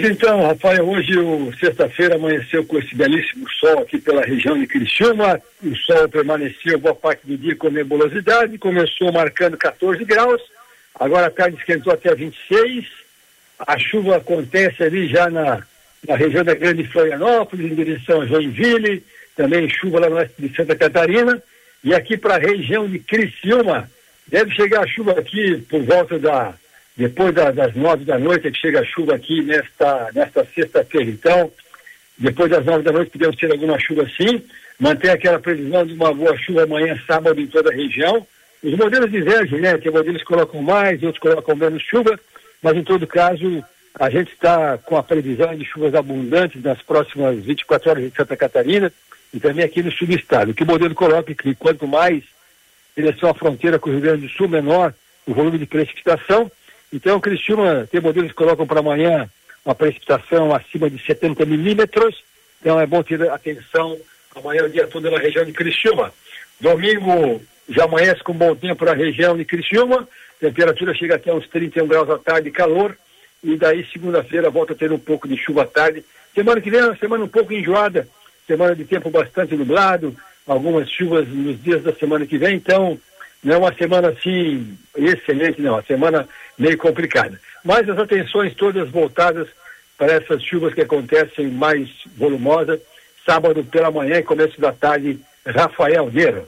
Então, Rafael, hoje, sexta-feira, amanheceu com esse belíssimo sol aqui pela região de Criciúma. O sol permaneceu boa parte do dia com nebulosidade, começou marcando 14 graus, agora a tarde esquentou até 26. A chuva acontece ali já na, na região da Grande Florianópolis, em direção a Joinville, também chuva lá no oeste de Santa Catarina. E aqui para a região de Criciúma, deve chegar a chuva aqui por volta da depois da, das nove da noite é que chega a chuva aqui nesta, nesta sexta-feira. Então, depois das nove da noite podemos ter alguma chuva sim. Mantém aquela previsão de uma boa chuva amanhã, sábado, em toda a região. Os modelos divergem, né? Tem modelos que colocam mais, outros colocam menos chuva, mas em todo caso, a gente está com a previsão de chuvas abundantes nas próximas 24 horas em Santa Catarina e também aqui no subestado. O que o modelo coloca é que quanto mais direção à fronteira com o Rio Grande do Sul, menor o volume de precipitação, então, Criciúma tem modelos que colocam para amanhã uma precipitação acima de 70 milímetros. Então, é bom ter atenção amanhã o dia todo na região de Criciúma. Domingo já amanhece com bom tempo na região de Criciúma. Temperatura chega até uns 31 graus à tarde, calor. E daí, segunda-feira, volta a ter um pouco de chuva à tarde. Semana que vem é uma semana um pouco enjoada. Semana de tempo bastante nublado. Algumas chuvas nos dias da semana que vem. Então, não é uma semana assim excelente, não, uma semana meio complicada. Mas as atenções todas voltadas para essas chuvas que acontecem mais volumosas, sábado pela manhã e começo da tarde, Rafael Guerra.